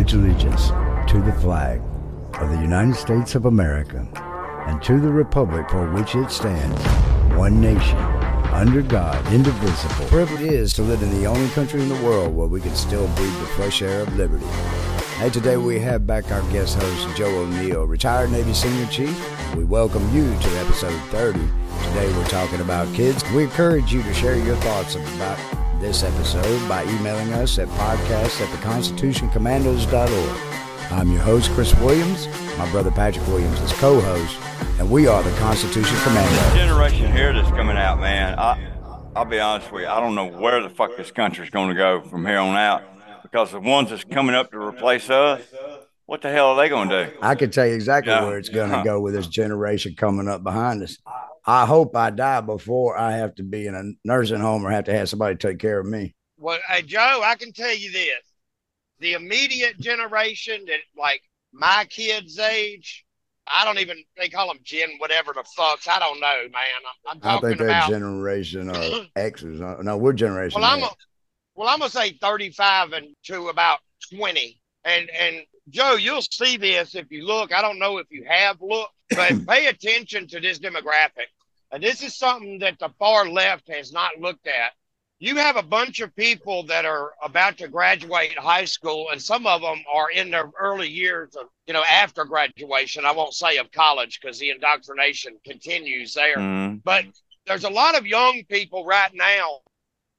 pledge allegiance to the flag of the United States of America and to the republic for which it stands, one nation, under God, indivisible. Privilege is to live in the only country in the world where we can still breathe the fresh air of liberty. Hey, today we have back our guest host, Joe O'Neal, retired Navy Senior Chief. We welcome you to episode 30. Today we're talking about kids. We encourage you to share your thoughts about this episode by emailing us at podcast at theconstitutioncommandos.org. I'm your host, Chris Williams. My brother Patrick Williams is co-host, and we are the Constitution Commandos. generation here that's coming out, man. I, I'll be honest with you. I don't know where the fuck this country's going to go from here on out because the ones that's coming up to replace us, what the hell are they going to do? I can tell you exactly Yeah. where it's going to go with this generation coming up behind us. I hope I die before I have to be in a nursing home or have to have somebody take care of me. Well, hey, Joe, I can tell you this: the immediate generation that, like my kids' age, I don't even they call them Gen whatever the fucks. I don't know, man. I'm, I'm I think they're about. generation uh, X's. Uh, No, we're generation. well, I'm a, well, I'm gonna say 35 and to about 20, and and Joe, you'll see this if you look. I don't know if you have looked, but pay attention to this demographic. And this is something that the far left has not looked at. You have a bunch of people that are about to graduate high school, and some of them are in their early years of, you know, after graduation. I won't say of college because the indoctrination continues there. Mm, But there's a lot of young people right now,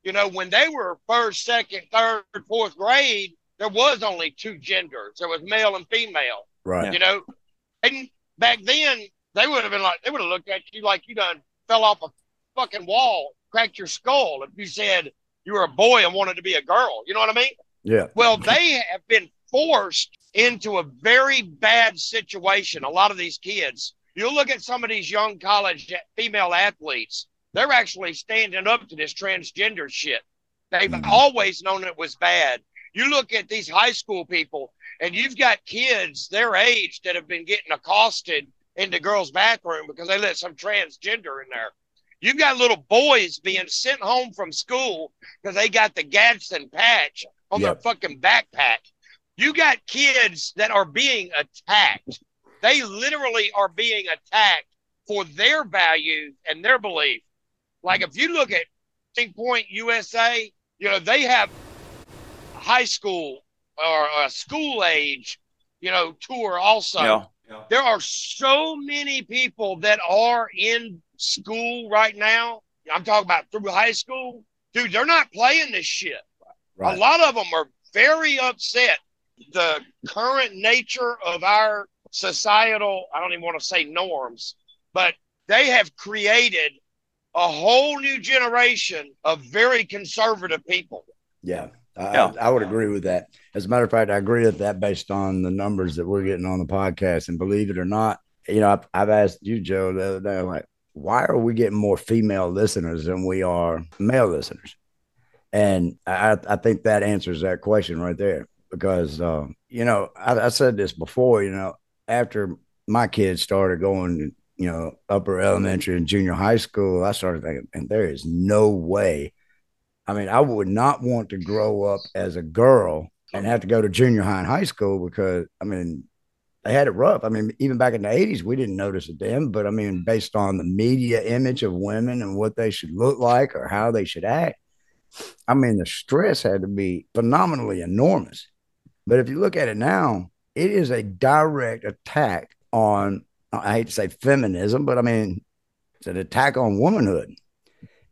you know, when they were first, second, third, fourth grade, there was only two genders. There was male and female, right. you know. And back then, they would have been like, they would have looked at you like you done fell off a fucking wall, cracked your skull if you said you were a boy and wanted to be a girl. You know what I mean? Yeah. Well, they have been forced into a very bad situation. A lot of these kids, you look at some of these young college female athletes, they're actually standing up to this transgender shit. They've Mhm. always known it was bad. You look at these high school people, and you've got kids their age that have been getting accosted in the girls' bathroom because they let some transgender in there. You've got little boys being sent home from school because they got the Gadsden patch on Yep. their fucking backpack. You got kids that are being attacked. They literally are being attacked for their values and their belief. Like if you look at Turning Point USA, you know, they have high school or a school age, you know, tour also yeah. There are so many people that are in school right now. I'm talking about through high school. Dude, they're not playing this shit. Right. A lot of them are very upset. The current nature of our societal, I don't even want to say norms, but they have created a whole new generation of very conservative people. Yeah. I, Yeah. I, I would agree with that. As a matter of fact, I agree with that based on the numbers that we're getting on the podcast. And believe it or not, you know, I've, I've asked you, Joe, the other day, like, why are we getting more female listeners than we are male listeners? And I, I think that answers that question right there. Because, uh, you know, I, I said this before, you know, after my kids started going, you know, upper elementary and junior high school, I started thinking, and there is no way I mean, I would not want to grow up as a girl and have to go to junior high and high school because, I mean, they had it rough. I mean, even back in the 80s, we didn't notice it then, but I mean, based on the media image of women and what they should look like or how they should act, I mean, the stress had to be phenomenally enormous. But if you look at it now, it is a direct attack on, I hate to say feminism, but I mean, it's an attack on womanhood.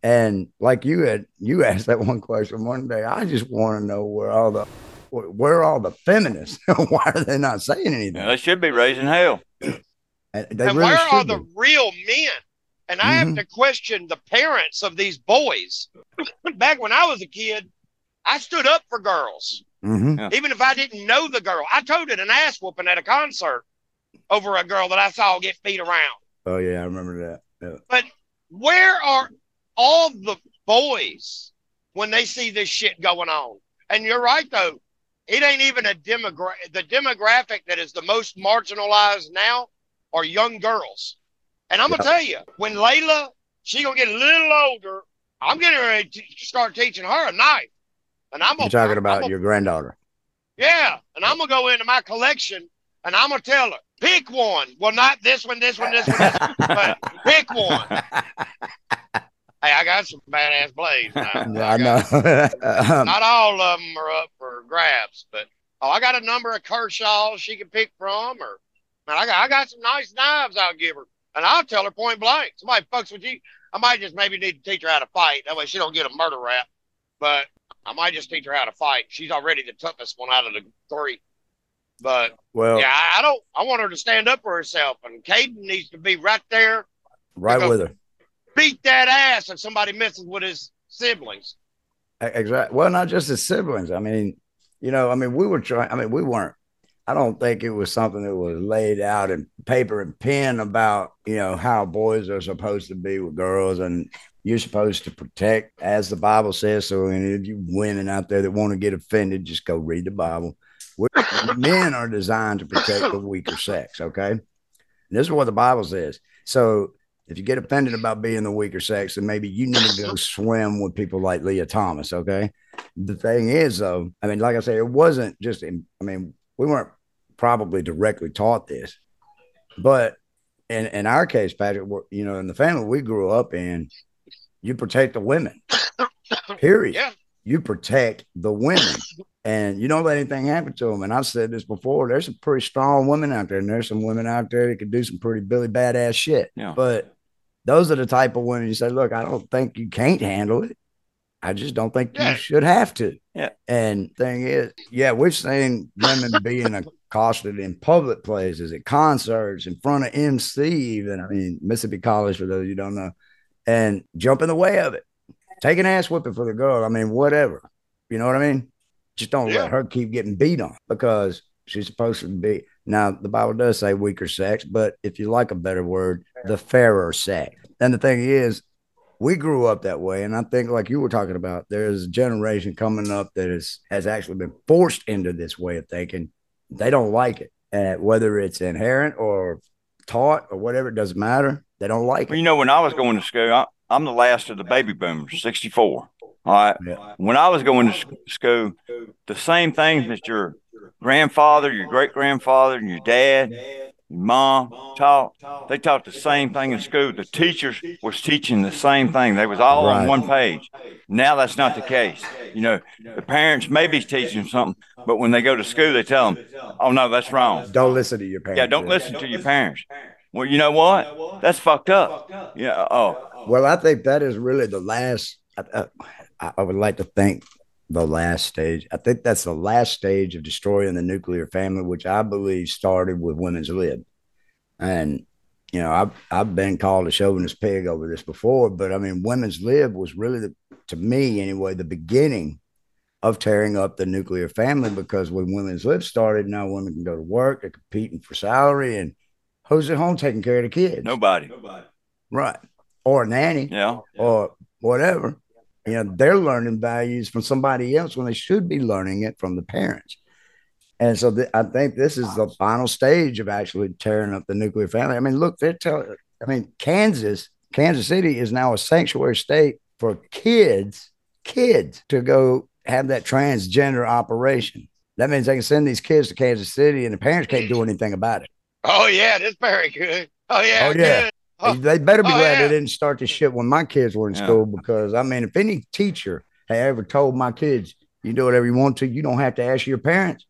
And like you had, you asked that one question one day. I just want to know where all the, where are all the feminists? Why are they not saying anything? Yeah, They should be raising hell. And they and really where are should the real men? And I Mhm. have to question the parents of these boys. Back when I was a kid, I stood up for girls, Mhm. even if I didn't know the girl. I toted an ass whooping at a concert over a girl that I saw get beat around. Oh yeah, I remember that. Yeah. Where are all the boys when they see this shit going on? And you're right though, it ain't even a demographic. The demographic that is the most marginalized now are young girls. And I'm gonna Yeah. tell you, when Layla, she gonna get a little older, I'm getting ready to start teaching her a knife. And I'm You're talking about gonna- your granddaughter. Yeah, and I'm gonna go into my collection and I'm gonna tell her pick one. Well, not this one, this one, this one, this one but pick one. Hey, I got some badass blades now. Yeah, I know. Um, Not all of them are up grabs, but oh, I got a number of Kershaws she can pick from, or man, I got I got some nice knives I'll give her, and I'll tell her point blank. Somebody fucks with you, I might just maybe need to teach her how to fight. That way she don't get a murder rap. But I might just teach her how to fight. She's already the toughest one out of the three. But well, yeah, I, I don't. I want her to stand up for herself, and Caden needs to be right there, right with her. beat that ass if somebody messes with his siblings. Exactly. Well, not just his siblings. I mean, you know, I mean, we were trying. I mean, we weren't. I don't think it was something that was laid out in paper and pen about you know how boys are supposed to be with girls, and you're supposed to protect, as the Bible says. So, any of you women out there that want to get offended, just go read the Bible. Men are designed to protect the weaker sex. Okay, and this is what the Bible says. So, if you get offended about being the weaker sex, then maybe you need to go swim with people like Lia Thomas. Okay. The thing is, though, I mean, like I say, it wasn't just, in, I mean, we weren't probably directly taught this, but in, in our case, Patrick, we're- you know, in the family we grew up in, you protect the women, period. Yeah. You protect the women and you don't let anything happen to them. And I've said this before there's some pretty strong women out there, and there's some women out there that can do some pretty Billy badass shit. Yeah. But those are the type of women you say, look, I don't think you can't handle it. I just don't think Yeah. you should have to. Yeah. And thing is, yeah, we've seen women being accosted in public places, at concerts, in front of MC, even. I mean, Mississippi College, for those you don't know, and jump in the way of it. Take an ass whipping for the girl. I mean, whatever. You know what I mean? Just don't Yeah. let her keep getting beat on because she's supposed to be. Now, the Bible does say weaker sex, but if you like a better word, the fairer sex. And the thing is, we grew up that way. And I think, like you were talking about, there's a generation coming up that is, has actually been forced into this way of thinking. They don't like it. And whether it's inherent or taught or whatever, it doesn't matter. They don't like Well, it. you know, when I was going to school, I, I'm the last of the baby boomers, 64. All right. Yeah. When I was going to school, the same things that your grandfather, your great grandfather, and your dad, mom taught, they taught the same thing in school. The teachers was teaching the same thing. They was all on one page. Now that's not the case. You know, the parents may be teaching something, but when they go to school, they tell them, "Oh no, that's wrong." Don't listen to your parents. Yeah, don't listen to your parents. Well, you know what? That's fucked up. Yeah. Oh, Well, I think that is really the last. I, I, I would like to think the last stage. I think that's the last stage of destroying the nuclear family, which I believe started with women's lib. And you know, I've I've been called a chauvinist pig over this before, but I mean, women's lib was really, the, to me anyway, the beginning of tearing up the nuclear family because when women's lib started, now women can go to work, they're competing for salary, and who's at home taking care of the kids? nobody. Nobody. Right. Or a nanny Yeah. or whatever. You know, they're learning values from somebody else when they should be learning it from the parents. And so th- I think this is the final stage of actually tearing up the nuclear family. I mean, look, they're telling, I mean, Kansas, Kansas City is now a sanctuary state for kids, kids to go have that transgender operation. That means they can send these kids to Kansas City and the parents can't do anything about it. Oh yeah, this very good. Oh yeah, Oh, yeah. Good. Oh, They better be oh, glad yeah. they didn't start this shit when my kids were in Yeah. school because I mean, if any teacher had ever told my kids, you do whatever you want to, you don't have to ask your parents,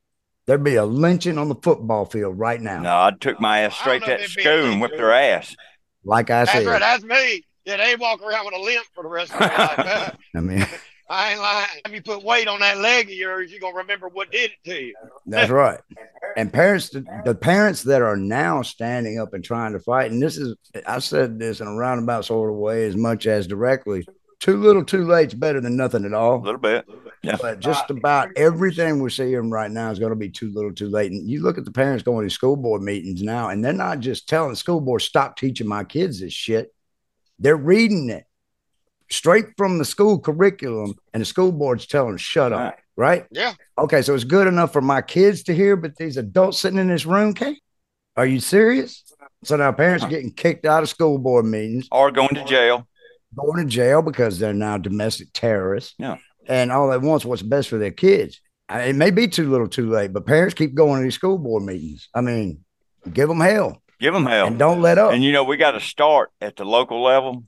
there'd be a lynching on the football field right now. No, I took my ass straight to that if it'd be school and whipped teacher. their ass. Like I That's said, right. That's me. Yeah, they walk around with a limp for the rest of their life. I mean, I ain't lying. If you put weight on that leg of yours, you're gonna remember what did it to you. that's right. And parents, the parents that are now standing up and trying to fight, and this is, I said this in a roundabout sort of way as much as directly. Too little, too late's better than nothing at all. A little bit. Yeah. But just about everything we're seeing right now is going to be too little, too late. And you look at the parents going to school board meetings now, and they're not just telling the school board, stop teaching my kids this shit. They're reading it straight from the school curriculum, and the school board's telling them, shut up. Right. Right? Yeah. Okay. So it's good enough for my kids to hear, but these adults sitting in this room can't. Are you serious? So now parents are getting kicked out of school board meetings Or going to jail. going to jail because they're now domestic terrorists. Yeah. And all they want is what's best for their kids. It may be too little, too late, but parents keep going to these school board meetings. I mean, give them hell. Give them hell and don't let up. And you know, we got to start at the local level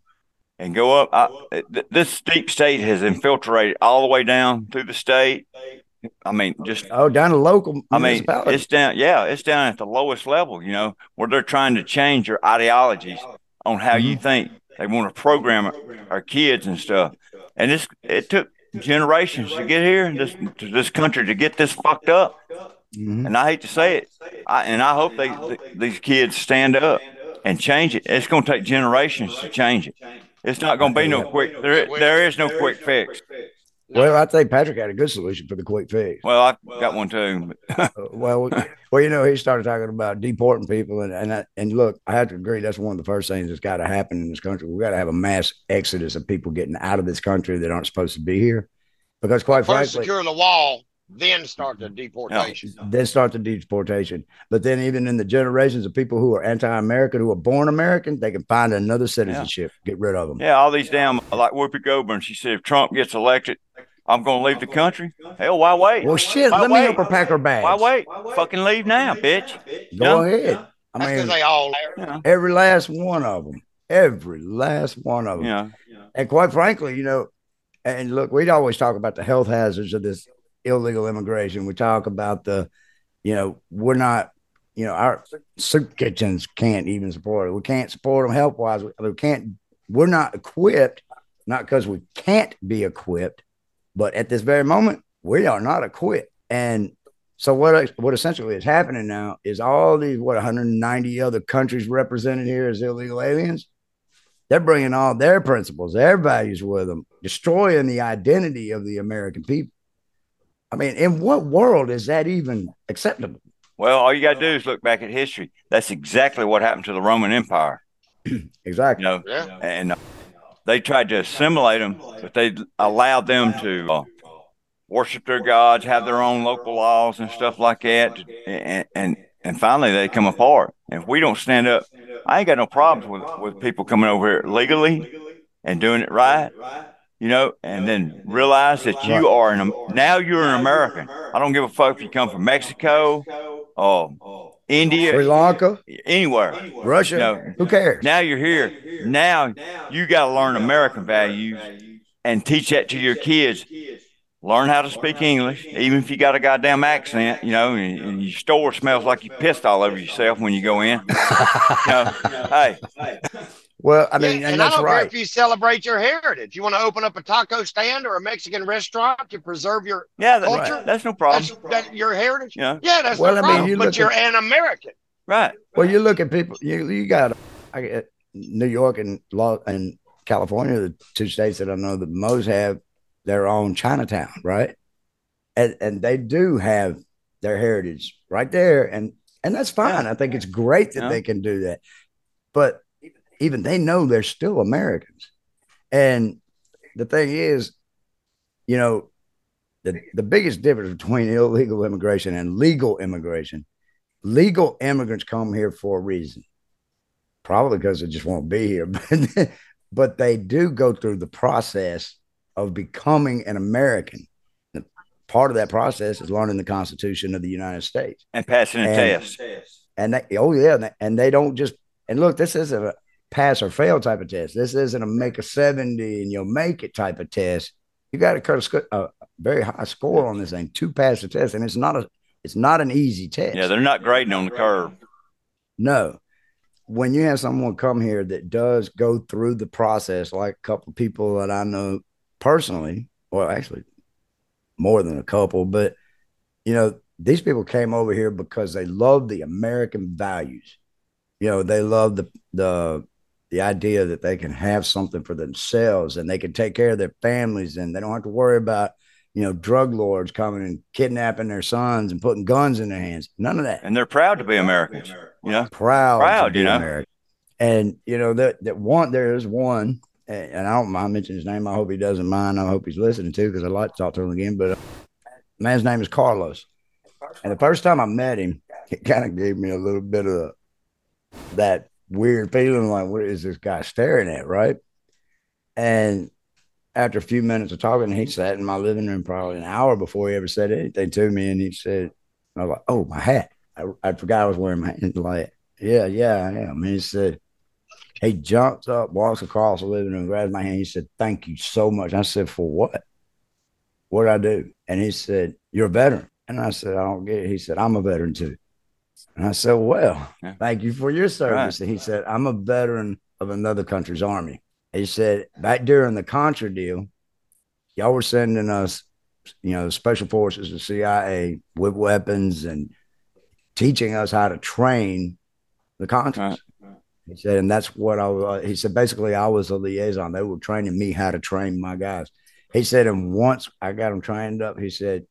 and go up. I, this deep state has infiltrated all the way down through the state. I mean, just oh, down to local. I mean, it's down. Yeah, it's down at the lowest level. You know, where they're trying to change your ideologies on how mm-hmm. you think. They want to program our kids and stuff. And this it took generations to get here, this to this country to get this fucked up. Mm-hmm. And I hate to say it, I, and I hope they th- these kids stand up and change it. It's going to take generations to change it. It's not going to be no quick. There, there is no quick fix. Well, I think Patrick had a good solution for the quick fix. Well, I got one too. Uh, well, well, you know, he started talking about deporting people, and and I, and look, I have to agree. That's one of the first things that's got to happen in this country. We got to have a mass exodus of people getting out of this country that aren't supposed to be here, because quite First frankly, secure the wall, then start the deportation. Then start the deportation. But then, even in the generations of people who are anti-American, who are born American, they can find another citizenship, yeah. get rid of them. Yeah, all these damn like Whoopi Goldberg. She said if Trump gets elected, I'm going to leave the country. Hell, why wait? Well, shit, why let wait? me help her pack her bags. Why wait? Fucking leave now, bitch. Go ahead. I That's mean, they all. every last one of them. Every last one of them. Yeah. And quite frankly, you know, and look, we'd always talk about the health hazards of this illegal immigration. We talk about the, you know, we're not, you know, our soup kitchens can't even support it. We can't support them health wise. We, we can't, we're not equipped, not because we can't be equipped, but at this very moment, we are not equipped. And so what what essentially is happening now is all these what 190 other countries represented here as illegal aliens. They're bringing all their principles, their values with them, destroying the identity of the American people. I mean, in what world is that even acceptable? Well, all you got to do is look back at history. That's exactly what happened to the Roman Empire. exactly. You know, Yeah. and uh, they tried to assimilate them, but they allowed them to uh, worship their gods, have their own local laws and stuff like that, and and, and finally they come apart. And if we don't stand up, I ain't got no problems with with people coming over here legally and doing it right, you know, and then realize that you are an now you're an American. I don't give a fuck if you come from Mexico, or India, Sri Lanka, anywhere. Russia. No. Who cares? Now you're here. Now you got to learn American values and teach that to your kids. Learn how to speak English, even if you got a goddamn accent, you know, and, and your store smells like you pissed all over yourself when you go in. you know, hey, Well, I mean, Yeah, and, and I don't care if you celebrate your heritage. You want to open up a taco stand or a Mexican restaurant to preserve your yeah, that, Culture? that's no problem. that's, that your heritage. Yeah. Yeah, that's Well, no I mean, problem. you but you're at- an American. Right. Well, you look at people. You you got I New York and law and California, the two states that I know that most have their own Chinatown, right? And and they do have their heritage right there, and and that's fine. I think it's great that Yeah. they can do that, but even they know they're still Americans. And the thing is, you know, the the biggest difference between illegal immigration and legal immigration legal immigrants come here for a reason. Probably because they just won't be here, but, but they do go through the process of becoming an American. Part of that process is learning the Constitution of the United States. And passing a And- test. And they, oh yeah, and they, and they don't just and look, this isn't a pass or fail type of test. This isn't a make a seventy and you'll make it type of test. You got to cut a, a very high score on this thing to pass the test, and it's not a it's not an easy test. Yeah, they're not grading on the curve. No. When you have someone come here that does go through the process, like a couple of people that I know personally, well, actually more than a couple, but you know, these people came over here because they love the American values. You know, they love the the the idea that they can have something for themselves and they can take care of their families and they don't have to worry about, you know, drug lords coming and kidnapping their sons and putting guns in their hands. None of that And they're proud to be Americans. You know? proud, Proud, to be you know? American. And you know that that one there is one, and, I don't mind mentioning his name. I hope he doesn't mind. I hope he's listening too, because I'd like to talk to him again. But uh, man's name is Carlos, and the first time I met him, it kind of gave me a little bit of that weird feeling, like what is this guy staring at, right? And after a few minutes of talking, he sat in my living room probably an hour before he ever said anything to me. And he said, I was like, oh, my hat. I, I forgot I was wearing my hat. Like, yeah, yeah, I am. And he said, he jumps up, walks across the living room, grabs my hand. He said, thank you so much. I said, for what? What did I do? And he said, you're a veteran. And I said, I don't get it. He said, I'm a veteran too. And I said, well, Yeah. thank you for your service. And he said, I'm a veteran of another country's army. He said, back during the Contra deal, y'all were sending us, you know, special forces, the CIA with weapons and teaching us how to train the Contras. He said, and that's what I was. He said, basically, I was a liaison. They were training me how to train my guys. He said, and once I got them trained up, he said,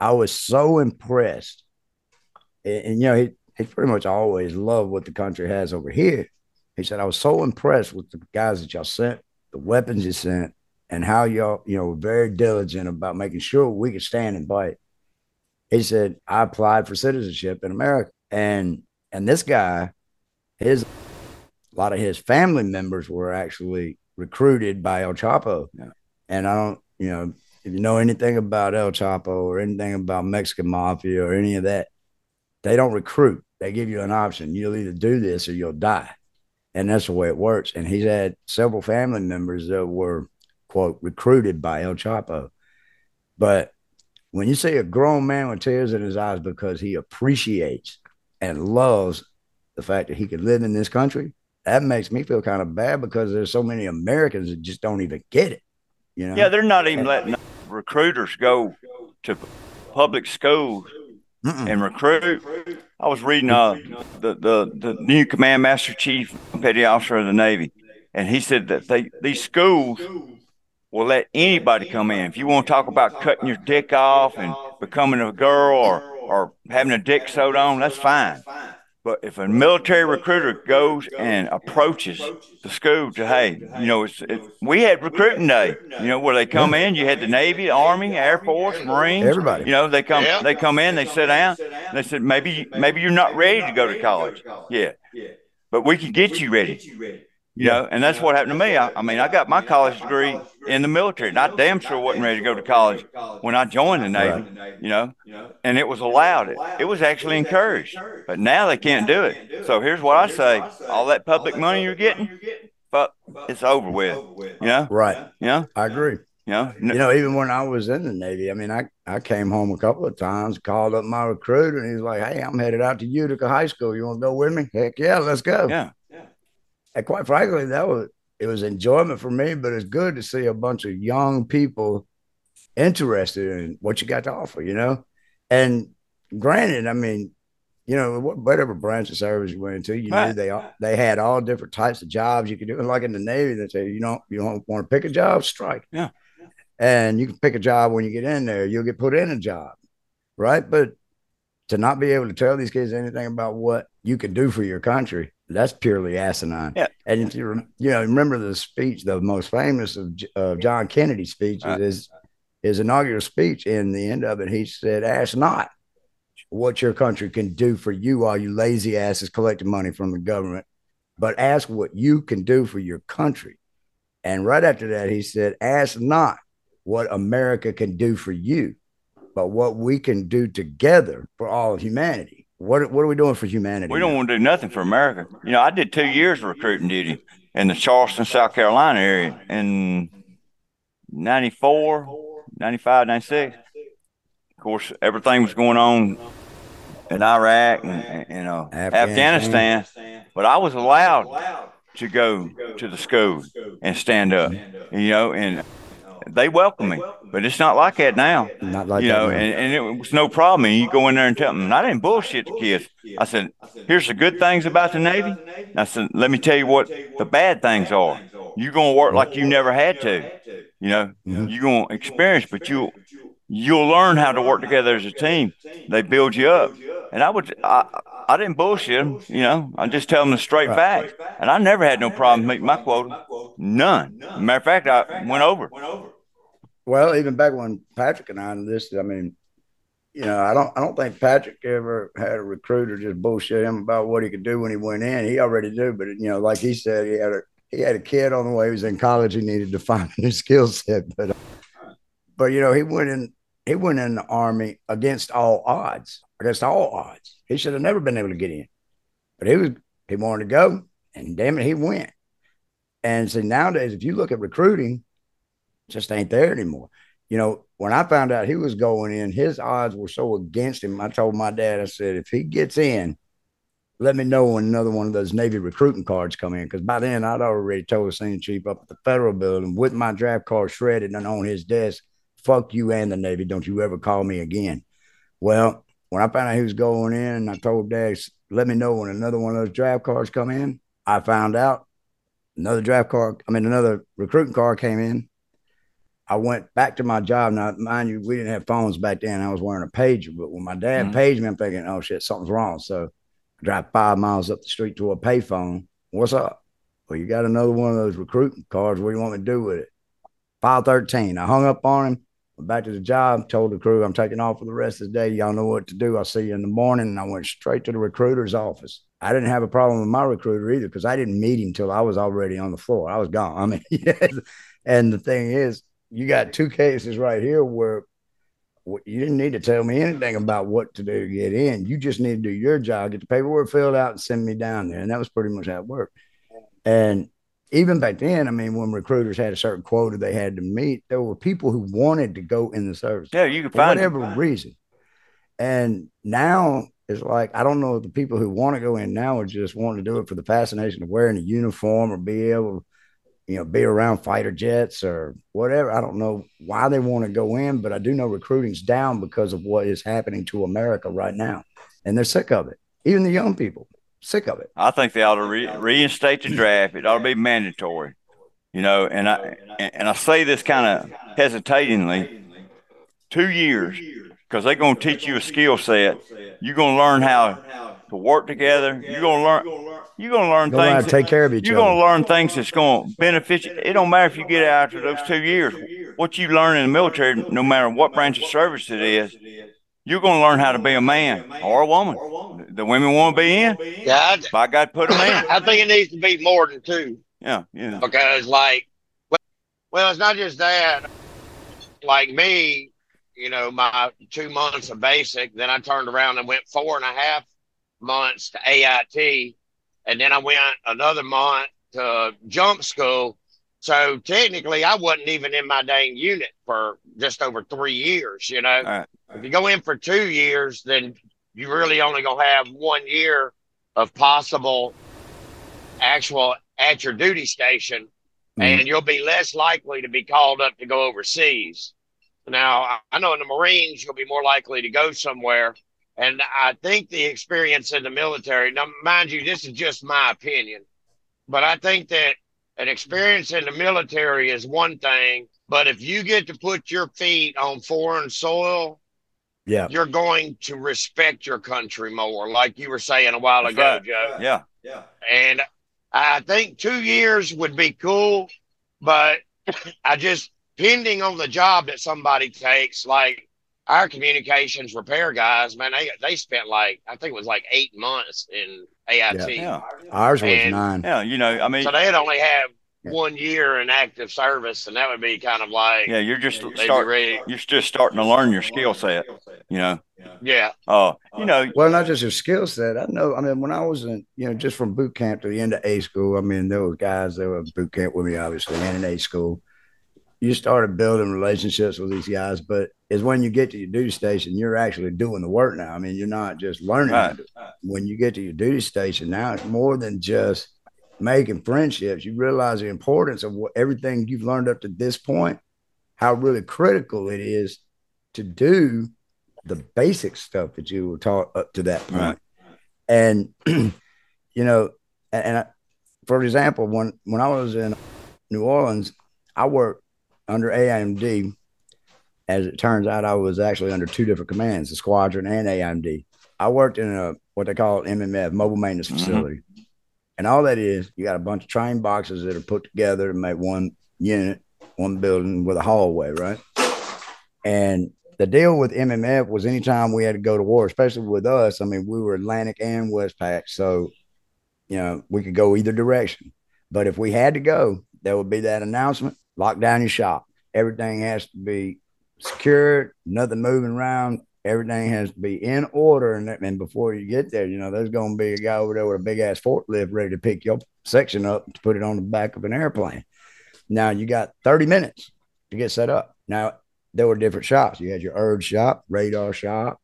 I was so impressed. And, and, you know, he, he pretty much always loved what the country has over here. He said, I was so impressed with the guys that y'all sent, the weapons you sent, and how y'all, you know, were very diligent about making sure we could stand and fight. He said, I applied for citizenship in America. And and this guy, his a lot of his family members were actually recruited by El Chapo. Yeah. And I don't, you know, if you know anything about El Chapo or anything about Mexican mafia or any of that, they don't recruit. They give you an option. You'll either do this or you'll die. And that's the way it works. And he's had several family members that were, quote, recruited by El Chapo. But when you see a grown man with tears in his eyes because he appreciates and loves the fact that he could live in this country, that makes me feel kind of bad because there's so many Americans that just don't even get it. You know? Yeah, they're not even letting recruiters go to public schools Mm-mm. and recruit. I was reading uh, the, the the new command master chief petty officer of the Navy, and he said that they these schools will let anybody come in. If you want to talk about cutting your dick off and becoming a girl or or having a dick sewed on, that's fine. But if a military recruiter goes and approaches the school to, hey, you know, it's, it, we had recruiting day, you know, where they come in, you had the Navy, Army, Air Force, Marines, Everybody. you know, they come, they come in, they sit down, and they said, maybe, maybe you're not ready to go to college. Yeah. But we can get you ready, you know, and that's what happened to me. I, I mean, I got my college degree in the military, and I damn sure wasn't ready to go to college when I joined the Navy, you know, and it was allowed. It, it was actually encouraged, but now they can't do it. So here's what I say: all that public money you're getting, fuck, it's over with. You know, Right. Yeah. I agree. you know. You know, even when I was in the Navy, I mean, I, I came home a couple of times, called up my recruiter, and he's like, Hey, I'm headed out to Utica High School. You want to go with me? Heck yeah, let's go. Yeah, And quite frankly, that was it was enjoyment for me, but it's good to see a bunch of young people interested in what you got to offer, you know? And granted, I mean, you know, whatever branch of service you went into, you knew they all, they had all different types of jobs you could do. And like in the Navy, they say, you don't you don't want to pick a job, strike. Yeah. And you can pick a job when you get in there, you'll get put in a job. Right. But to not be able to tell these kids anything about what you can do for your country, that's purely asinine. Yeah. And if you rem- you know remember the speech, the most famous of of John Kennedy's speech Right. Uh, is his inaugural speech. In the end of it, he said, "Ask not what your country can do for you while you lazy asses collecting money from the government, but ask what you can do for your country." And right after that, he said, "Ask not what America can do for you, but what we can do together for all of humanity." What, what are we doing for humanity? we don't now? want to do nothing for America. You know, I did two years of recruiting duty in the Charleston, South Carolina area in 94, 95, 96. Of course, everything was going on in Iraq and, and you know, Afghanistan. Afghanistan. But I was allowed to go to the school and stand up, you know, and they welcome me. But it's not like that now Not like you know, now. and, and it was no problem. And you go in there and tell them, and I didn't bullshit the kids. I said, here's the good things about the Navy. And I said, let me tell you what the bad things are. You're going to work like you never had to. You know, mm-hmm. you're going to experience, but you'll you'll learn how to work together as a team. They build you up. And I would, I, I didn't bullshit them. You know, I just tell them the straight Right. facts. And I never had no problem meeting my quota. None. Matter of fact, I went over. Well, even back when Patrick and I enlisted, I mean, you know, I don't I don't think Patrick ever had a recruiter just bullshit him about what he could do when he went in. He already knew, but you know, like he said, he had a he had a kid on the way. He was in college. He needed to find a new skill set, but uh, but you know he went in he went in the army against all odds, against all odds. He should have never been able to get in, but he was he wanted to go, and damn it, he went. And see nowadays, if you look at recruiting, just ain't there anymore. You know, when I found out he was going in, his odds were so against him. I told my dad, I said, if he gets in, let me know when another one of those Navy recruiting cards come in. Because by then I'd already told the senior chief up at the federal building with my draft card shredded and on his desk, fuck you and the Navy. Don't you ever call me again. Well, when I found out he was going in, and I told dad, let me know when another one of those draft cards come in. I found out another draft card, I mean, another recruiting card came in. I went back to my job. Now, mind you, we didn't have phones back then. I was wearing a pager, but when my dad mm-hmm. paged me, I'm thinking, oh shit, something's wrong. So I drive five miles up the street to a payphone. What's up? Well, you got another one of those recruiting cards. What do you want me to do with it? File 13. I hung up on him, went back to the job, told the crew I'm taking off for the rest of the day. Y'all know what to do. I'll see you in the morning. And I went straight to the recruiter's office. I didn't have a problem with my recruiter either because I didn't meet him till I was already on the floor. I was gone. I mean, and the thing is, you got two cases right here where you didn't need to tell me anything about what to do to get in. You just need to do your job, get the paperwork filled out, and send me down there. And that was pretty much how it worked. And even back then, I mean, when recruiters had a certain quota they had to meet, there were people who wanted to go in the service. Yeah, you can find whatever reason. And now it's like I don't know if the people who want to go in now are just wanting to do it for the fascination of wearing a uniform or be able you know, be around fighter jets or whatever. I don't know why they want to go in, but I do know recruiting's down because of what is happening to America right now. And they're sick of it. Even the young people, sick of it. I think they ought to re- reinstate the draft. It ought to be mandatory. You know, and I and I say this kind of hesitatingly, two years, because they're going to teach you a skill set. You're going to learn how to work together. You're going to learn you're gonna learn gonna things. take care of each you're other. You're gonna learn things that's gonna benefit you. It don't matter if you get out after those two years. What you learn in the military, no matter what branch of service it is, you're gonna learn how to be a man or a woman. The women want to be in. Yeah, if I got to put them in. I think it needs to be more than two. Yeah, yeah. Because like, well, it's not just that. Like me, you know, my two months of basic, then I turned around and went four and a half months to AIT and then I went another month to jump school. So technically, I wasn't even in my dang unit for just over three years. You know, right. if you go in for two years, then you really only gonna have one year of possible actual at your duty station, mm-hmm. and you'll be less likely to be called up to go overseas. Now, I know in the Marines, you'll be more likely to go somewhere and I think the experience in the military, now, mind you, this is just my opinion, but I think that an experience in the military is one thing, but if you get to put your feet on foreign soil, yeah, you're going to respect your country more, like you were saying a while That's ago, right. Joe. Yeah, yeah. And I think two years would be cool, but I just depending on the job that somebody takes, like our communications repair guys, man, they they spent like I think it was like eight months in AIT. Yeah, ours was and, nine. Yeah, you know, I mean, so they'd only have yeah. one year in active service, and that would be kind of like yeah, you're just start, you're just starting to learn your skill set. You know. Yeah. Oh, uh, you know. Well, not just your skill set. I know. I mean, when I was in, you know, just from boot camp to the end of A school, I mean, there were guys that were boot camp with me, obviously, and in A school you started building relationships with these guys, but is when you get to your duty station, you're actually doing the work now. I mean, you're not just learning. Right. When you get to your duty station, now it's more than just making friendships. You realize the importance of what everything you've learned up to this point, how really critical it is to do the basic stuff that you were taught up to that point. Right. And you know, and I, for example, when when I was in New Orleans, I worked under AIMD. As it turns out, I was actually under two different commands, the squadron and AIMD. I worked in a what they call MMF, mobile maintenance mm-hmm. facility. Mm-hmm. And all that is, you got a bunch of train boxes that are put together to make one unit, one building with a hallway, right? And the deal with MMF was anytime we had to go to war, especially with us, I mean, we were Atlantic and Westpac. So, you know, we could go either direction. But if we had to go, there would be that announcement: lock down your shop. Everything has to be secured, nothing moving around. Everything has to be in order. And, and before you get there, you know, there's going to be a guy over there with a big ass forklift ready to pick your section up to put it on the back of an airplane. Now you got 30 minutes to get set up. Now, there were different shops. You had your urge shop, radar shop,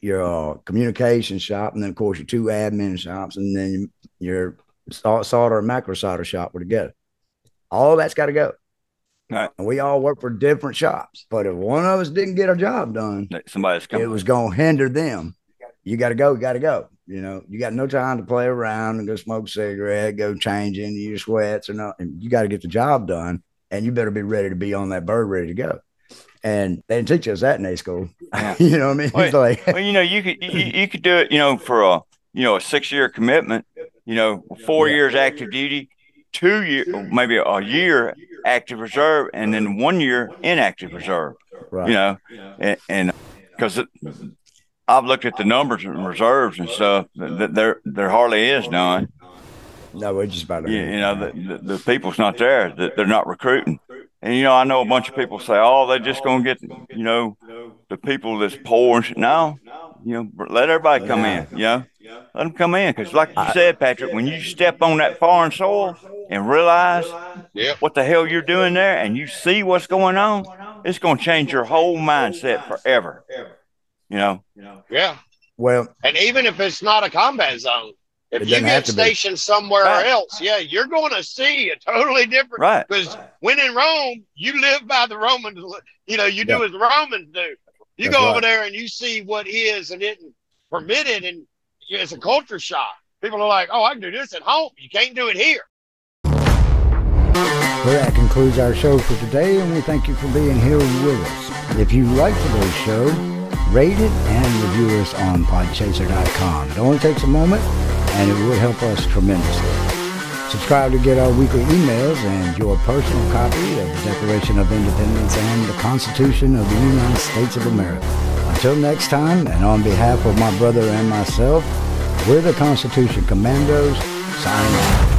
your uh, communication shop, and then, of course, your two admin shops, and then your solder and macro solder shop were together. All that's got to go. Right. And we all work for different shops. But if one of us didn't get our job done, somebody's coming. It was going to hinder them. You got to go. You got to go. You know, you got no time to play around and go smoke a cigarette, go change into your sweats or nothing. You got to get the job done, and you better be ready to be on that bird, ready to go. And they didn't teach us that in A school. Yeah. you know what I mean? Well, like, well, you know, you could you, you, could do it. You know, for a you know a six year commitment. You know, four yeah. years active duty, two year, maybe a year active reserve, and then one year inactive reserve. Right. You know, and because I've looked at the numbers and reserves and stuff, there there hardly is none. No, we're just about. You, you know, the, the, the people's not there. They're not recruiting. And you know, I know a bunch of people say, "Oh, they're just going to get you know the people that's poor." And no, you know, let everybody come in. You know, let them come in because, like you said, Patrick, when you step on that foreign soil and realize yep. what the hell you're doing there, and you see what's going on, it's going to change your whole mindset forever. You know. Yeah. Well, and even if it's not a combat zone, if you get stationed somewhere right. else, yeah, you're going to see a totally different. Right. Because when in Rome, you live by the Romans. You know, you do as the Romans do. You That's go right. over there and you see what is and isn't permitted, and it's a culture shock. People are like, "Oh, I can do this at home. You can't do it here." Well, that concludes our show for today, and we thank you for being here with us. If you like today's show, rate it and review us on podchaser.com. It only takes a moment and it would help us tremendously. Subscribe to get our weekly emails and your personal copy of the Declaration of Independence and the Constitution of the United States of America. Until next time, and on behalf of my brother and myself, we're the Constitution Commandos, signing off.